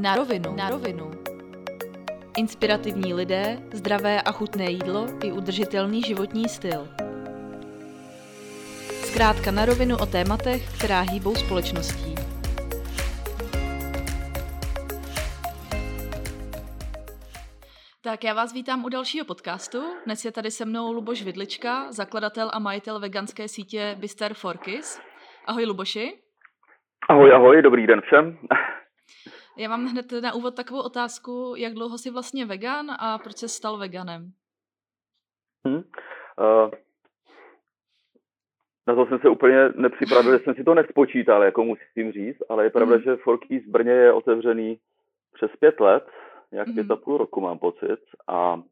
Na rovinu. Na rovinu. Inspirativní lidé, zdravé a chutné jídlo i udržitelný životní styl. Zkrátka na rovinu o tématech, která hýbou společností. Tak já vás vítám u dalšího podcastu. Dnes je tady se mnou Luboš Vidlička, zakladatel a majitel veganské sítě Bister Forkis. Ahoj Luboši. Ahoj, ahoj, dobrý den všem. Já mám hned na úvod takovou otázku, jak dlouho jsi vlastně vegan a proč jsi stal veganem? Hmm. Uh, na to jsem se úplně nepřipravil, jsem si to nespočítal, jako musím říct, ale je pravda, hmm. že Forky z Brně je otevřený přes pět let, nějak pět a hmm. půl roku mám pocit a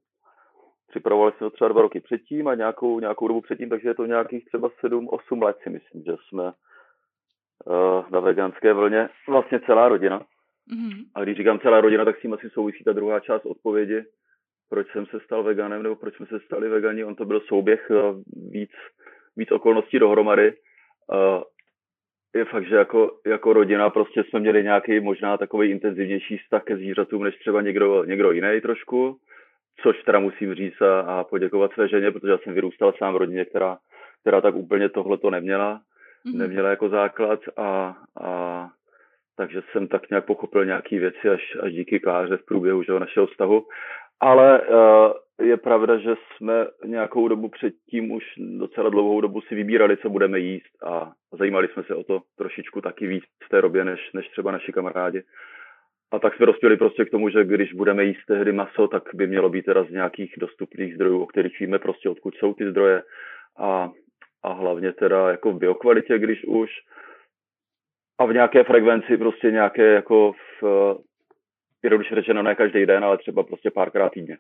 připravovali jsme to třeba dva roky předtím a nějakou, nějakou dobu předtím, takže je to nějakých třeba sedm, osm let si myslím, že jsme uh, na veganské vlně vlastně celá rodina. Mm-hmm. A když říkám celá rodina, tak s tím asi souvisí ta druhá část odpovědi, proč jsem se stal veganem, nebo proč jsme se stali vegani. On to byl souběh uh, víc, víc okolností dohromady. Uh, je fakt, že jako, jako rodina prostě jsme měli nějaký možná takový intenzivnější vztah ke zvířatům, než třeba někdo, někdo jiný trošku, což teda musím říct a, a poděkovat své ženě, protože já jsem vyrůstal sám v rodině, která, která tak úplně tohle to neměla, mm-hmm. neměla jako základ a, a takže jsem tak nějak pochopil nějaké věci až, až díky Kláře v průběhu že, našeho vztahu. Ale uh, je pravda, že jsme nějakou dobu předtím už docela dlouhou dobu si vybírali, co budeme jíst a zajímali jsme se o to trošičku taky víc v té době, než, než třeba naši kamarádi. A tak jsme dospěli prostě k tomu, že když budeme jíst tehdy maso, tak by mělo být teda z nějakých dostupných zdrojů, o kterých víme prostě, odkud jsou ty zdroje. A, a hlavně teda jako v biokvalitě, když už a v nějaké frekvenci, prostě nějaké jako v, jednoduše řečeno ne každý den, ale třeba prostě párkrát týdně.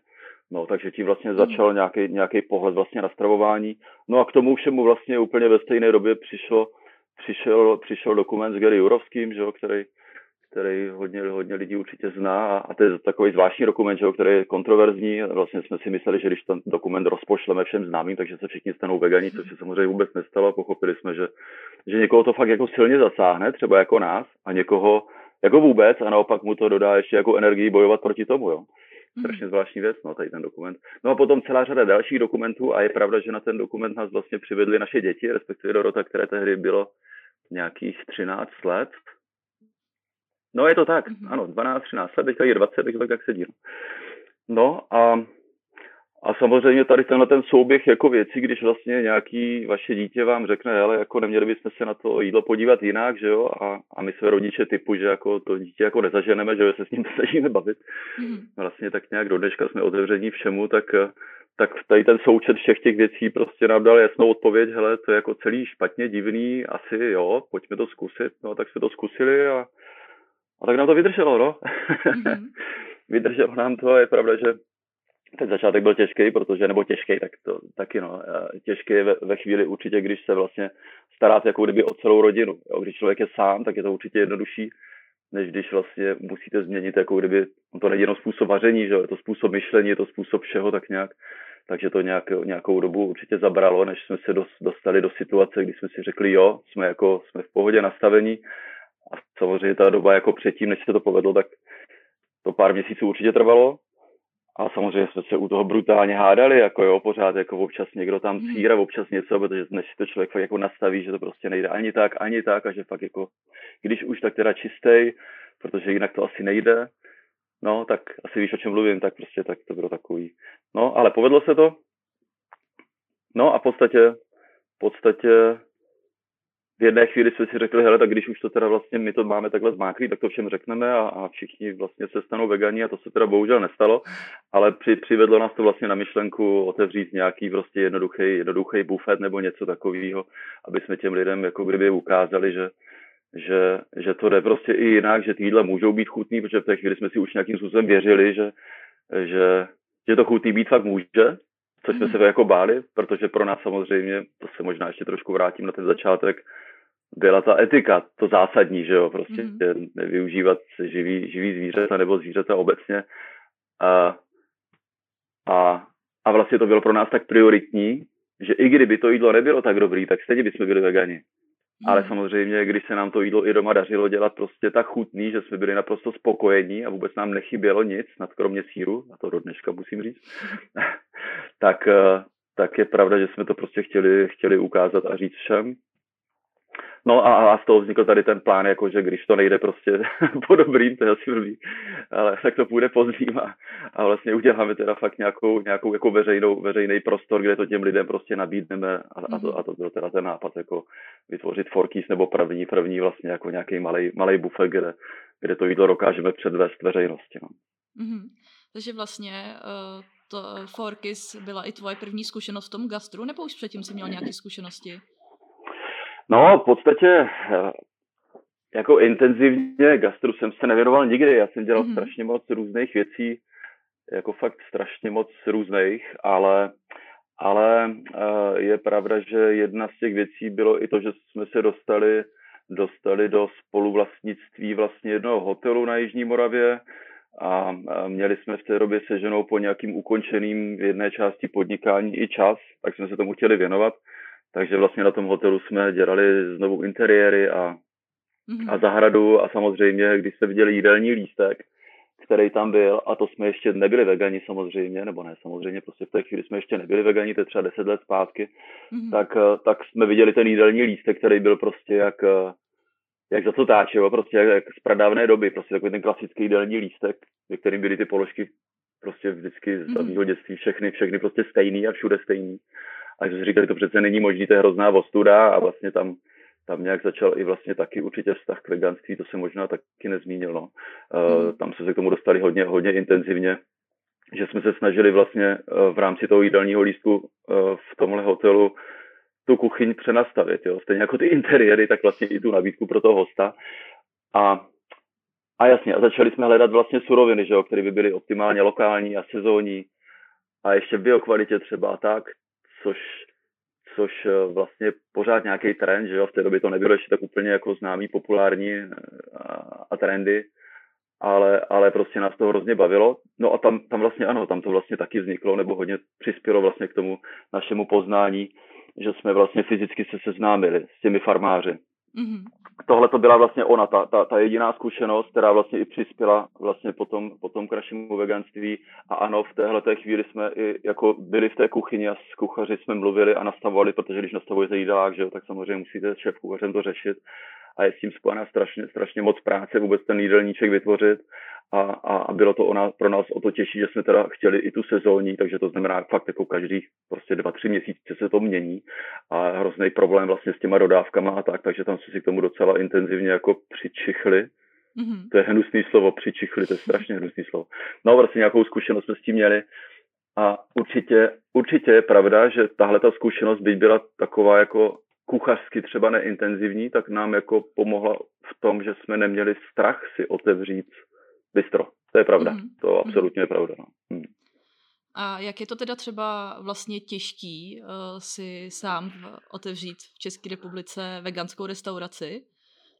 No, takže tím vlastně hmm. začal nějaký, nějaký pohled vlastně na stravování. No a k tomu všemu vlastně úplně ve stejné době přišlo, přišel, přišel dokument s Gary Jurovským, že jo, který který hodně, hodně lidí určitě zná a to je takový zvláštní dokument, že, který je kontroverzní. Vlastně jsme si mysleli, že když ten dokument rozpošleme všem známým, takže se všichni stanou vegani, což se samozřejmě vůbec nestalo. Pochopili jsme, že, že někoho to fakt jako silně zasáhne, třeba jako nás, a někoho jako vůbec a naopak mu to dodá ještě jako energii bojovat proti tomu. Jo. Hmm. Strašně zvláštní věc, no, tady ten dokument. No a potom celá řada dalších dokumentů a je pravda, že na ten dokument nás vlastně přivedly naše děti, respektive Dorota, které tehdy bylo nějakých 13 let, No je to tak, mm-hmm. ano, 12, 13 let, teďka je 20, takže tak jak sedí. No a, a samozřejmě tady tenhle ten souběh jako věcí, když vlastně nějaký vaše dítě vám řekne, ale jako neměli bychom se na to jídlo podívat jinak, že jo, a, a my jsme rodiče typu, že jako to dítě jako nezaženeme, že se s ním snažíme bavit. Mm-hmm. Vlastně tak nějak do dneška jsme otevření všemu, tak tak tady ten součet všech těch věcí prostě nám dal jasnou odpověď, hele, to je jako celý špatně, divný, asi jo, pojďme to zkusit, no tak jsme to zkusili a, a tak nám to vydrželo, no. Mm-hmm. vydrželo nám to a je pravda, že ten začátek byl těžký, protože, nebo těžký, tak to taky no, těžký ve, ve chvíli určitě, když se vlastně staráte jako kdyby o celou rodinu. Jo. Když člověk je sám, tak je to určitě jednodušší, než když vlastně musíte změnit jako kdyby, on to není jenom způsob vaření, že je to způsob myšlení, je to způsob všeho tak nějak. Takže to nějak, nějakou dobu určitě zabralo, než jsme se dostali do situace, kdy jsme si řekli, jo, jsme jako, jsme v pohodě nastavení, a samozřejmě ta doba jako předtím, než se to povedlo, tak to pár měsíců určitě trvalo. A samozřejmě jsme se u toho brutálně hádali, jako jo, pořád jako občas někdo tam círa, občas něco, protože než si to člověk fakt jako nastaví, že to prostě nejde ani tak, ani tak a že fakt jako, když už tak teda čistej, protože jinak to asi nejde, no, tak asi víš, o čem mluvím, tak prostě tak to bylo takový. No, ale povedlo se to. No a v podstatě, v podstatě v jedné chvíli jsme si řekli, hele, tak když už to teda vlastně my to máme takhle zmáklý, tak to všem řekneme a, a všichni vlastně se stanou vegani a to se teda bohužel nestalo, ale při, přivedlo nás to vlastně na myšlenku otevřít nějaký prostě jednoduchý, jednoduchý bufet nebo něco takového, aby jsme těm lidem jako kdyby ukázali, že, že, že to jde prostě i jinak, že ty jídla můžou být chutný, protože v té chvíli jsme si už nějakým způsobem věřili, že, že, že to chutný být fakt může, což jsme se jako báli, protože pro nás samozřejmě, to se možná ještě trošku vrátím na ten začátek, byla ta etika, to zásadní, že jo, prostě mm. nevyužívat živý, živý zvířata nebo zvířata obecně. A, a, a vlastně to bylo pro nás tak prioritní, že i kdyby to jídlo nebylo tak dobrý, tak stejně bychom byli vegani. Hmm. Ale samozřejmě, když se nám to jídlo i doma dařilo dělat prostě tak chutný, že jsme byli naprosto spokojení a vůbec nám nechybělo nic, nad kromě síru, a to do dneška musím říct, tak, eh, tak je pravda, že jsme to prostě chtěli, chtěli ukázat a říct všem. No a, a z toho vznikl tady ten plán, jako že když to nejde prostě po dobrým, to je asi blbý, ale tak to půjde pozdním a, a vlastně uděláme teda fakt nějakou, nějakou jako veřejnou, veřejný prostor, kde to těm lidem prostě nabídneme a, a, to, mhm. a to byl teda ten nápad, jako vytvořit forkýs nebo první, první vlastně jako nějaký malý, malý bufet, kde, kde to jídlo dokážeme předvést veřejnosti. No. Mm-hmm. Takže vlastně uh, to Forkis byla i tvoje první zkušenost v tom gastru, nebo už předtím jsi měl nějaké zkušenosti? No, v podstatě eh, jako intenzivně gastru jsem se nevěnoval nikdy. Já jsem dělal mm-hmm. strašně moc různých věcí, jako fakt strašně moc různých, ale, ale eh, je pravda, že jedna z těch věcí bylo i to, že jsme se dostali, dostali do spoluvlastnictví vlastně jednoho hotelu na Jižní Moravě a měli jsme v té době se ženou po nějakým ukončeným v jedné části podnikání i čas, tak jsme se tomu chtěli věnovat. Takže vlastně na tom hotelu jsme dělali znovu interiéry a, mm-hmm. a zahradu a samozřejmě, když jste viděli jídelní lístek, který tam byl, a to jsme ještě nebyli vegani samozřejmě, nebo ne samozřejmě, prostě v té chvíli jsme ještě nebyli vegani, to je třeba 10 let zpátky, mm-hmm. tak, eh, tak jsme viděli ten jídelní lístek, který byl prostě jak, eh, jak za co táče, prostě jak, jak z pradávné doby, prostě takový ten klasický jídelní lístek, ve kterým byly ty položky prostě vždycky z mm-hmm. dětství všechny, všechny prostě stejný a všude stejný a že si říkali, to přece není možný, to je hrozná ostuda a vlastně tam, tam nějak začal i vlastně taky určitě vztah k veganství, to se možná taky nezmínil, no. Uh, tam se se k tomu dostali hodně, hodně intenzivně, že jsme se snažili vlastně uh, v rámci toho jídelního lístku uh, v tomhle hotelu tu kuchyň přenastavit, jo. Stejně jako ty interiéry, tak vlastně i tu nabídku pro toho hosta. A a jasně, a začali jsme hledat vlastně suroviny, že jo, které by byly optimálně lokální a sezónní a ještě v biokvalitě třeba tak, což, což eh, vlastně pořád nějaký trend, že jo, v té době to nebylo ještě tak úplně jako známý, populární eh, a, a trendy, ale, ale prostě nás to hrozně bavilo. No a tam, tam vlastně ano, tam to vlastně taky vzniklo, nebo hodně přispělo vlastně k tomu našemu poznání, že jsme vlastně fyzicky se seznámili s těmi farmáři. Mm-hmm. Tohle to byla vlastně ona, ta, ta, ta jediná zkušenost, která vlastně i přispěla vlastně potom, potom k našemu veganství. A ano, v téhle té chvíli jsme i jako byli v té kuchyni a s kuchaři jsme mluvili a nastavovali, protože když nastavujete jídlák, že jo, tak samozřejmě musíte s šéf kuchařem to řešit a je s tím spojená strašně, strašně moc práce vůbec ten jídelníček vytvořit a, a, a bylo to ona, pro nás o to těžší, že jsme teda chtěli i tu sezónní, takže to znamená fakt jako každých prostě dva, tři měsíce se to mění a hrozný problém vlastně s těma dodávkama a tak, takže tam jsme si k tomu docela intenzivně jako přičichli. Mm-hmm. To je hnusný slovo, přičichli, to je strašně hnusný slovo. No, vlastně nějakou zkušenost jsme s tím měli a určitě, určitě je pravda, že tahle ta zkušenost, byť byla taková jako kuchařsky třeba neintenzivní, tak nám jako pomohla v tom, že jsme neměli strach si otevřít bistro. To je pravda. Mm. To mhm. absolutně mm. je pravda. No. Mm. A jak je to teda třeba vlastně těžký uh, si sám otevřít v České republice veganskou restauraci?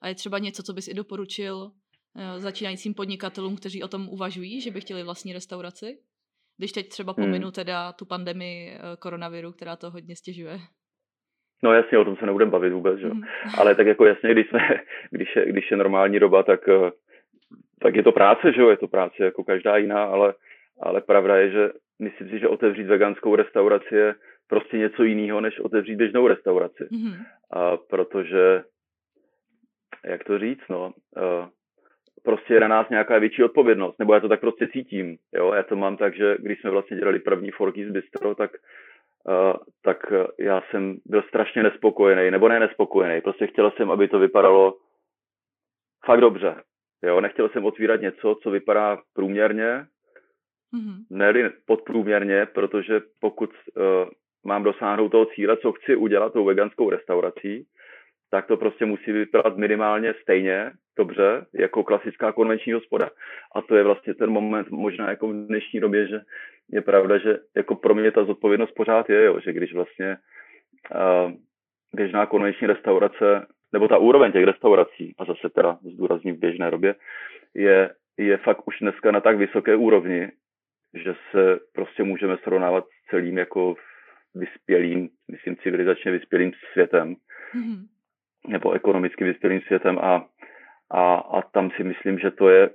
A je třeba něco, co bys i doporučil uh, začínajícím podnikatelům, kteří o tom uvažují, že by chtěli vlastní restauraci? Když teď třeba hmm. pominu teda tu pandemii uh, koronaviru, která to hodně stěžuje. No jasně, o tom se nebudeme bavit vůbec, že? Mm. Ale tak jako jasně, když, jsme, když, je, když je normální doba, tak, tak je to práce, že jo, je to práce jako každá jiná, ale, ale pravda je, že myslím si, že otevřít veganskou restauraci je prostě něco jiného, než otevřít běžnou restauraci. Mm-hmm. A protože, jak to říct, no, uh, prostě je na nás nějaká větší odpovědnost, nebo já to tak prostě cítím, jo, já to mám tak, že když jsme vlastně dělali první Forky z Bistro, tak Uh, tak já jsem byl strašně nespokojený, nebo ne nespokojený, prostě chtěl jsem, aby to vypadalo fakt dobře. Jo, nechtěl jsem otvírat něco, co vypadá průměrně, mm-hmm. ne podprůměrně, protože pokud uh, mám dosáhnout toho cíle, co chci udělat tou veganskou restaurací, tak to prostě musí vypadat minimálně stejně dobře jako klasická konvenční hospoda. A to je vlastně ten moment možná jako v dnešní době, že je pravda, že jako pro mě ta zodpovědnost pořád je, jo, že když vlastně uh, běžná konvenční restaurace nebo ta úroveň těch restaurací, a zase teda zdůrazním v běžné době, je, je fakt už dneska na tak vysoké úrovni, že se prostě můžeme srovnávat s celým jako vyspělým, myslím civilizačně vyspělým světem. Mm-hmm. nebo ekonomicky vyspělým světem a, a, a tam si myslím, že to je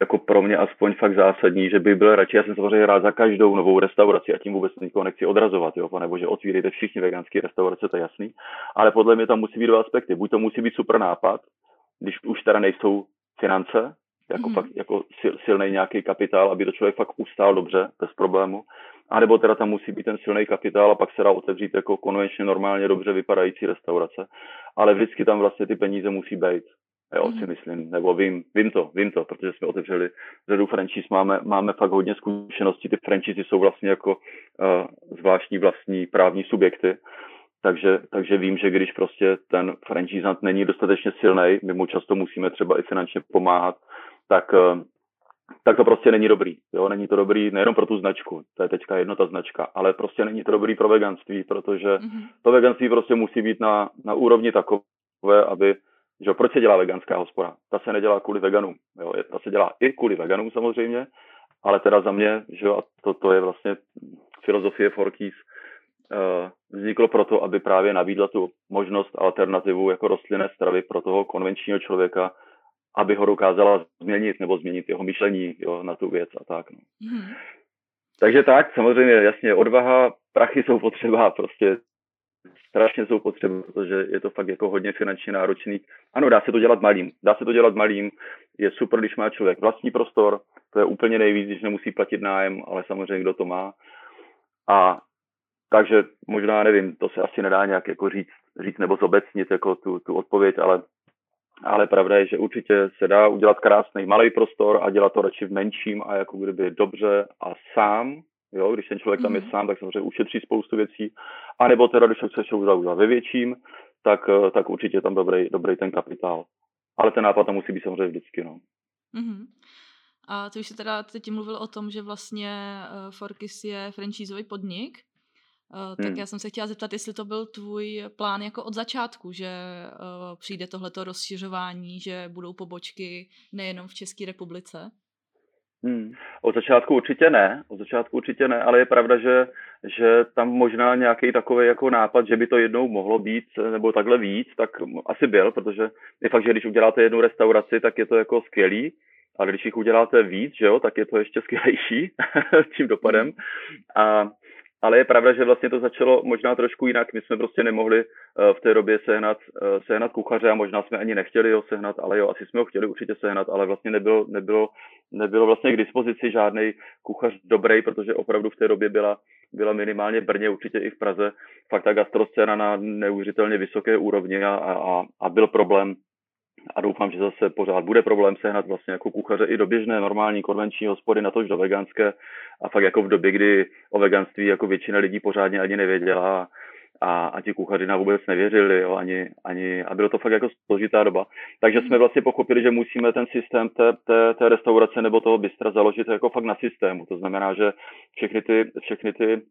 jako pro mě aspoň fakt zásadní, že by byl radši, já jsem samozřejmě rád za každou novou restauraci a tím vůbec nikoho nechci odrazovat, jo, nebo že otvírejte všichni veganské restaurace, to je jasný, ale podle mě tam musí být dva aspekty. Buď to musí být super nápad, když už teda nejsou finance, jako, mm. fakt, jako sil, silný nějaký kapitál, aby to člověk fakt ustál dobře, bez problému, a nebo teda tam musí být ten silný kapitál a pak se dá otevřít jako konvenčně normálně dobře vypadající restaurace, ale vždycky tam vlastně ty peníze musí být. Jo, mm. si myslím, nebo vím, vím to, vím to, protože jsme otevřeli řadu franchise, máme, máme fakt hodně zkušeností, ty franchise jsou vlastně jako uh, zvláštní vlastní právní subjekty, takže, takže vím, že když prostě ten franchisant není dostatečně silný, my mu často musíme třeba i finančně pomáhat, tak, uh, tak to prostě není dobrý. Jo? Není to dobrý nejenom pro tu značku, to je teďka jedna ta značka, ale prostě není to dobrý pro veganství, protože mm-hmm. to veganství prostě musí být na, na úrovni takové, aby že proč se dělá veganská hospoda? Ta se nedělá kvůli veganům. Jo? Ta se dělá i kvůli veganům samozřejmě, ale teda za mě, že a to, to je vlastně filozofie Forkys, uh, vzniklo proto, aby právě nabídla tu možnost alternativu jako rostlinné stravy pro toho konvenčního člověka, aby ho dokázala změnit nebo změnit jeho myšlení jo, na tu věc a tak. No. Mm. Takže tak, samozřejmě, jasně, odvaha, prachy jsou potřeba, prostě strašně jsou potřeba, protože je to fakt jako hodně finančně náročný. Ano, dá se to dělat malým, dá se to dělat malým, je super, když má člověk vlastní prostor, to je úplně nejvíc, když nemusí platit nájem, ale samozřejmě kdo to má. A takže možná nevím, to se asi nedá nějak jako říct, říct nebo zobecnit jako tu, tu odpověď, ale, ale pravda je, že určitě se dá udělat krásný malý prostor a dělat to radši v menším a jako kdyby dobře a sám, Jo, když ten člověk tam je mhm. sám, tak samozřejmě ušetří spoustu věcí. A nebo teda, když se chce udělat ve větším, tak, eh, tak určitě tam dobrý, dobrý ten kapitál. Ale ten nápad tam musí být samozřejmě vždycky. No. Mm-hmm. A ty už jsi teda teď mluvil o tom, že vlastně uh, Forkis je franchízový podnik. Uh, tak hmm. já jsem se chtěla zeptat, jestli to byl tvůj plán jako od začátku, že uh, přijde tohleto rozšiřování, že budou pobočky nejenom v České republice? Hmm. Od začátku určitě ne, od začátku určitě ne, ale je pravda, že, že tam možná nějaký takový jako nápad, že by to jednou mohlo být nebo takhle víc, tak asi byl, protože je fakt, že když uděláte jednu restauraci, tak je to jako skvělý, ale když jich uděláte víc, že jo, tak je to ještě skvělejší s tím dopadem. A ale je pravda, že vlastně to začalo možná trošku jinak. My jsme prostě nemohli uh, v té době sehnat, uh, sehnat kuchaře a možná jsme ani nechtěli ho sehnat, ale jo, asi jsme ho chtěli určitě sehnat, ale vlastně nebylo, nebylo, nebylo vlastně k dispozici žádný kuchař dobrý, protože opravdu v té době byla, byla minimálně Brně, určitě i v Praze, fakt ta gastroscéna na neuvěřitelně vysoké úrovni a, a, a byl problém a doufám, že zase pořád bude problém sehnat vlastně jako kuchaře i do běžné normální konvenční hospody, na tož do veganské a fakt jako v době, kdy o veganství jako většina lidí pořádně ani nevěděla a, a ti kuchaři nám vůbec nevěřili, jo, ani, ani, a bylo to fakt jako složitá doba. Takže jsme vlastně pochopili, že musíme ten systém té, té, té restaurace nebo toho bystra založit jako fakt na systému. To znamená, že všechny ty, všechny ty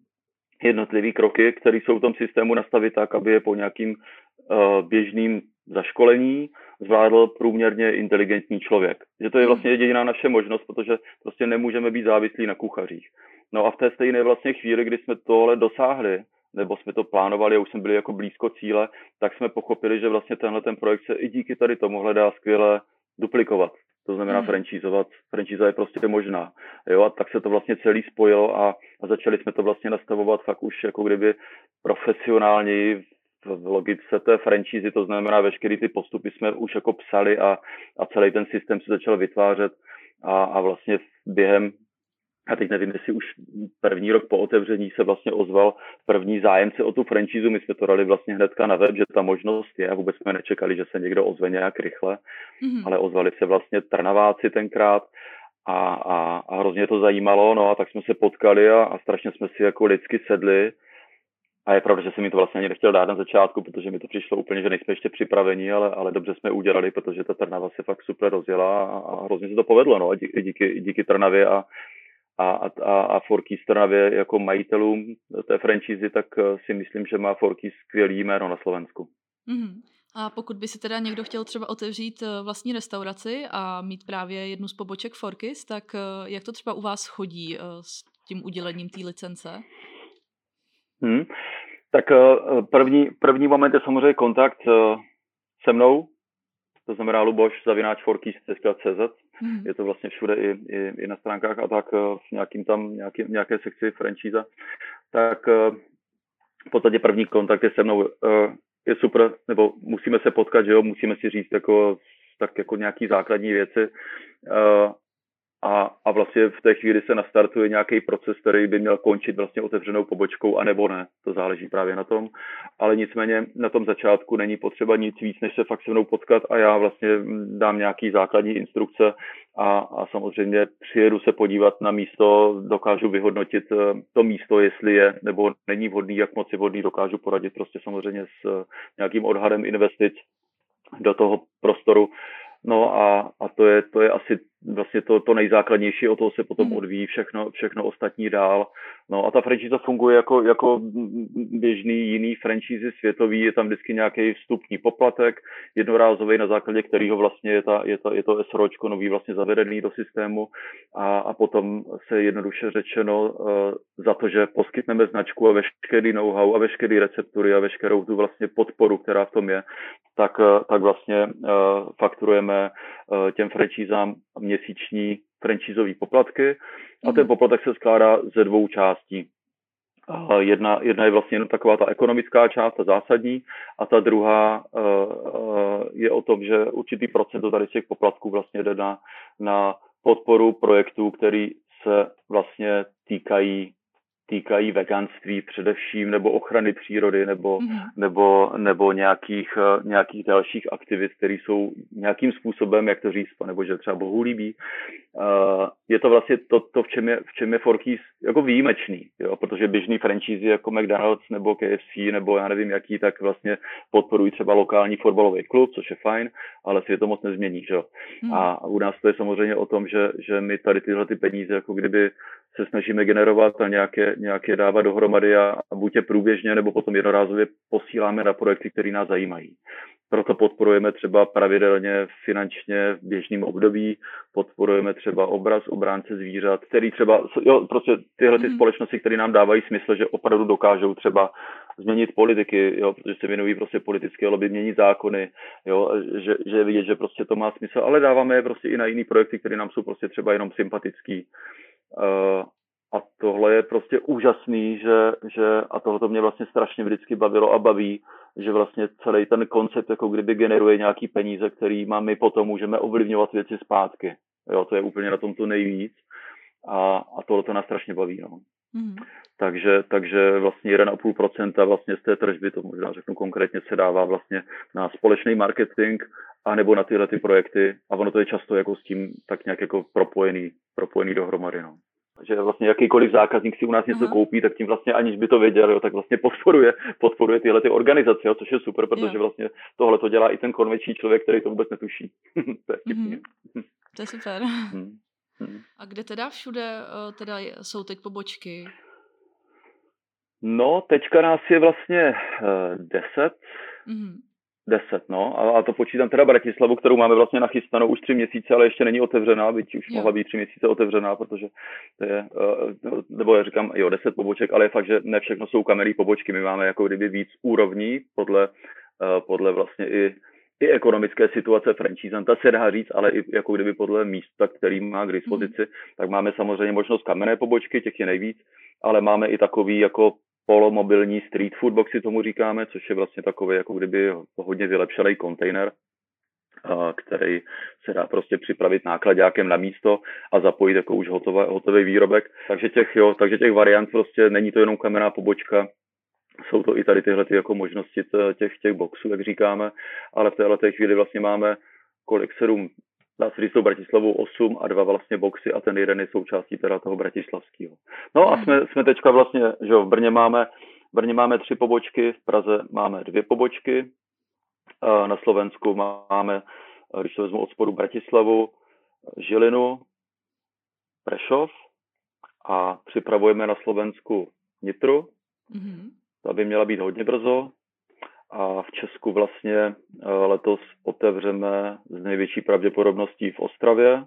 jednotlivé kroky, které jsou v tom systému nastavit tak, aby je po nějakým uh, běžným zaškolení zvládl průměrně inteligentní člověk. Že to je vlastně jediná naše možnost, protože prostě nemůžeme být závislí na kuchařích. No a v té stejné vlastně chvíli, kdy jsme tohle dosáhli, nebo jsme to plánovali a už jsme byli jako blízko cíle, tak jsme pochopili, že vlastně tenhle ten projekt se i díky tady tomuhle dá skvěle duplikovat. To znamená hmm. francízovat. Frančíza je prostě možná. Jo, a tak se to vlastně celý spojilo a, a začali jsme to vlastně nastavovat fakt už jako kdyby profesionálně v logice té franšízy, to znamená veškeré ty postupy jsme už jako psali a, a celý ten systém se začal vytvářet a, a vlastně během a teď nevím, jestli už první rok po otevření se vlastně ozval první zájemce o tu franšízu. My jsme to dali vlastně hnedka na web, že ta možnost je. Vůbec jsme nečekali, že se někdo ozve nějak rychle, mm-hmm. ale ozvali se vlastně Trnaváci tenkrát a, a, a hrozně to zajímalo. No a tak jsme se potkali a, a strašně jsme si jako lidsky sedli a je pravda, že jsem mi to vlastně ani nechtěl dát na začátku, protože mi to přišlo úplně, že nejsme ještě připraveni, ale, ale dobře jsme udělali, protože ta Trnava se fakt super rozjela a, a hrozně se to povedlo, no, díky, díky, díky Trnavě a, a, a, a Forky Trnavě jako majitelům té franšízy, tak eh, si myslím, že má Forky skvělý jméno na Slovensku. Mm-hmm. A pokud by si teda někdo chtěl třeba otevřít eh, vlastní restauraci a mít právě jednu z poboček Forkys, tak eh, jak to třeba u vás chodí s tím udělením té licence? Hmm. Tak eh, první, první moment je samozřejmě kontakt eh, se mnou, to znamená luboš zavináč forkeys.cz. Mm. Je to vlastně všude i, i, i na stránkách a tak v nějakým tam, nějaký, nějaké sekci franchise. Tak v podstatě první kontakt je se mnou. Je super, nebo musíme se potkat, že jo, musíme si říct jako tak jako nějaký základní věci a, a vlastně v té chvíli se nastartuje nějaký proces, který by měl končit vlastně otevřenou pobočkou, anebo ne. To záleží právě na tom. Ale nicméně na tom začátku není potřeba nic víc, než se fakt se mnou potkat a já vlastně dám nějaký základní instrukce a, a samozřejmě přijedu se podívat na místo, dokážu vyhodnotit eh, to místo, jestli je nebo není vhodný, jak moc je vhodný, dokážu poradit prostě samozřejmě s eh, nějakým odhadem investic do toho prostoru. No a, a to, je, to je asi vlastně to, to nejzákladnější, o toho se potom hmm. odvíjí všechno, všechno ostatní dál. No a ta franchise funguje jako, jako běžný jiný franchise světový, je tam vždycky nějaký vstupní poplatek, jednorázový, na základě kterého vlastně je, ta, je, ta, je to SROčko nový vlastně zavedený do systému a, a potom se jednoduše řečeno uh, za to, že poskytneme značku a veškerý know-how a veškerý receptury a veškerou tu vlastně podporu, která v tom je, tak, uh, tak vlastně uh, fakturujeme těm franchisám měsíční franchiseové poplatky a ten mhm. poplatek se skládá ze dvou částí. Jedna, jedna je vlastně jenom taková ta ekonomická část, ta zásadní, a ta druhá uh, je o tom, že určitý procent tady z těch poplatků vlastně jde na, na podporu projektů, který se vlastně týkají týkají veganství především, nebo ochrany přírody, nebo, mm. nebo, nebo nějakých, eh, nějakých dalších aktivit, které jsou nějakým způsobem, jak to říct, nebo že třeba Bohu líbí. Uh, je to vlastně to, to v, čem je, v čem je Forkys jako výjimečný, jo? protože běžný franchise jako McDonald's nebo KFC nebo já nevím jaký, tak vlastně podporují třeba lokální fotbalový klub, což je fajn, ale svět to moc nezmění. Že? Mm. A u nás to je samozřejmě o tom, že, že my tady tyhle ty peníze jako kdyby se snažíme generovat a nějaké, nějaké dávat dohromady a, a buď je průběžně, nebo potom jednorázově posíláme na projekty, které nás zajímají. Proto podporujeme třeba pravidelně finančně v běžném období, podporujeme třeba obraz obránce zvířat, který třeba, jo, prostě tyhle ty mm. společnosti, které nám dávají smysl, že opravdu dokážou třeba změnit politiky, jo, protože se věnují prostě politické lobby, měnit zákony, jo, že, že je vidět, že prostě to má smysl, ale dáváme je prostě i na jiný projekty, které nám jsou prostě třeba jenom sympatický. Uh, a tohle je prostě úžasný, že, že a tohle to mě vlastně strašně vždycky bavilo a baví, že vlastně celý ten koncept jako kdyby generuje nějaký peníze, který my potom můžeme ovlivňovat věci zpátky. Jo, to je úplně na tom to nejvíc a, a tohle to nás strašně baví. No. Mm. Takže, takže vlastně 1,5% vlastně z té tržby, to možná řeknu konkrétně, se dává vlastně na společný marketing a nebo na tyhle ty projekty a ono to je často jako s tím tak nějak jako propojený, propojený dohromady. No že vlastně jakýkoliv zákazník si u nás něco Aha. koupí, tak tím vlastně aniž by to věděl, jo, tak vlastně podporuje, podporuje tyhle ty organizace, jo, což je super, protože jo. vlastně tohle to dělá i ten konvenční člověk, který to vůbec netuší. to, je mm-hmm. to je super. Hmm. A kde teda všude eh, teda jsou teď pobočky? No, teďka nás je vlastně uh, deset. Mm-hmm. 10, no. A, a to počítám teda Bratislavu, kterou máme vlastně nachystanou už tři měsíce, ale ještě není otevřená, byť už jo. mohla být tři měsíce otevřená, protože to je, uh, nebo já říkám, jo, 10 poboček, ale je fakt, že ne všechno jsou kamery pobočky, my máme jako kdyby víc úrovní podle, uh, podle vlastně i i ekonomické situace franchisanta se dá říct, ale i jako kdyby podle místa, který má k dispozici, mm. tak máme samozřejmě možnost kamenné pobočky, těch je nejvíc, ale máme i takový jako polomobilní street food boxy tomu říkáme, což je vlastně takový jako kdyby hodně vylepšený kontejner, který se dá prostě připravit nákladňákem na místo a zapojit jako už hotové, hotový výrobek. Takže těch, jo, takže těch variant prostě není to jenom kamenná pobočka, jsou to i tady tyhle ty jako možnosti těch, těch boxů, jak říkáme, ale v téhle chvíli vlastně máme kolik, sedm dá se říct tou Bratislavou 8 a dva vlastně boxy a ten jeden je součástí teda toho bratislavského. No a jsme, jsme teďka vlastně, že v Brně máme, v Brně máme tři pobočky, v Praze máme dvě pobočky, na Slovensku máme, když to vezmu od spodu Bratislavu, Žilinu, Prešov a připravujeme na Slovensku Nitru. Mm-hmm. Ta by měla být hodně brzo a v Česku vlastně eh, letos otevřeme z největší pravděpodobností v Ostravě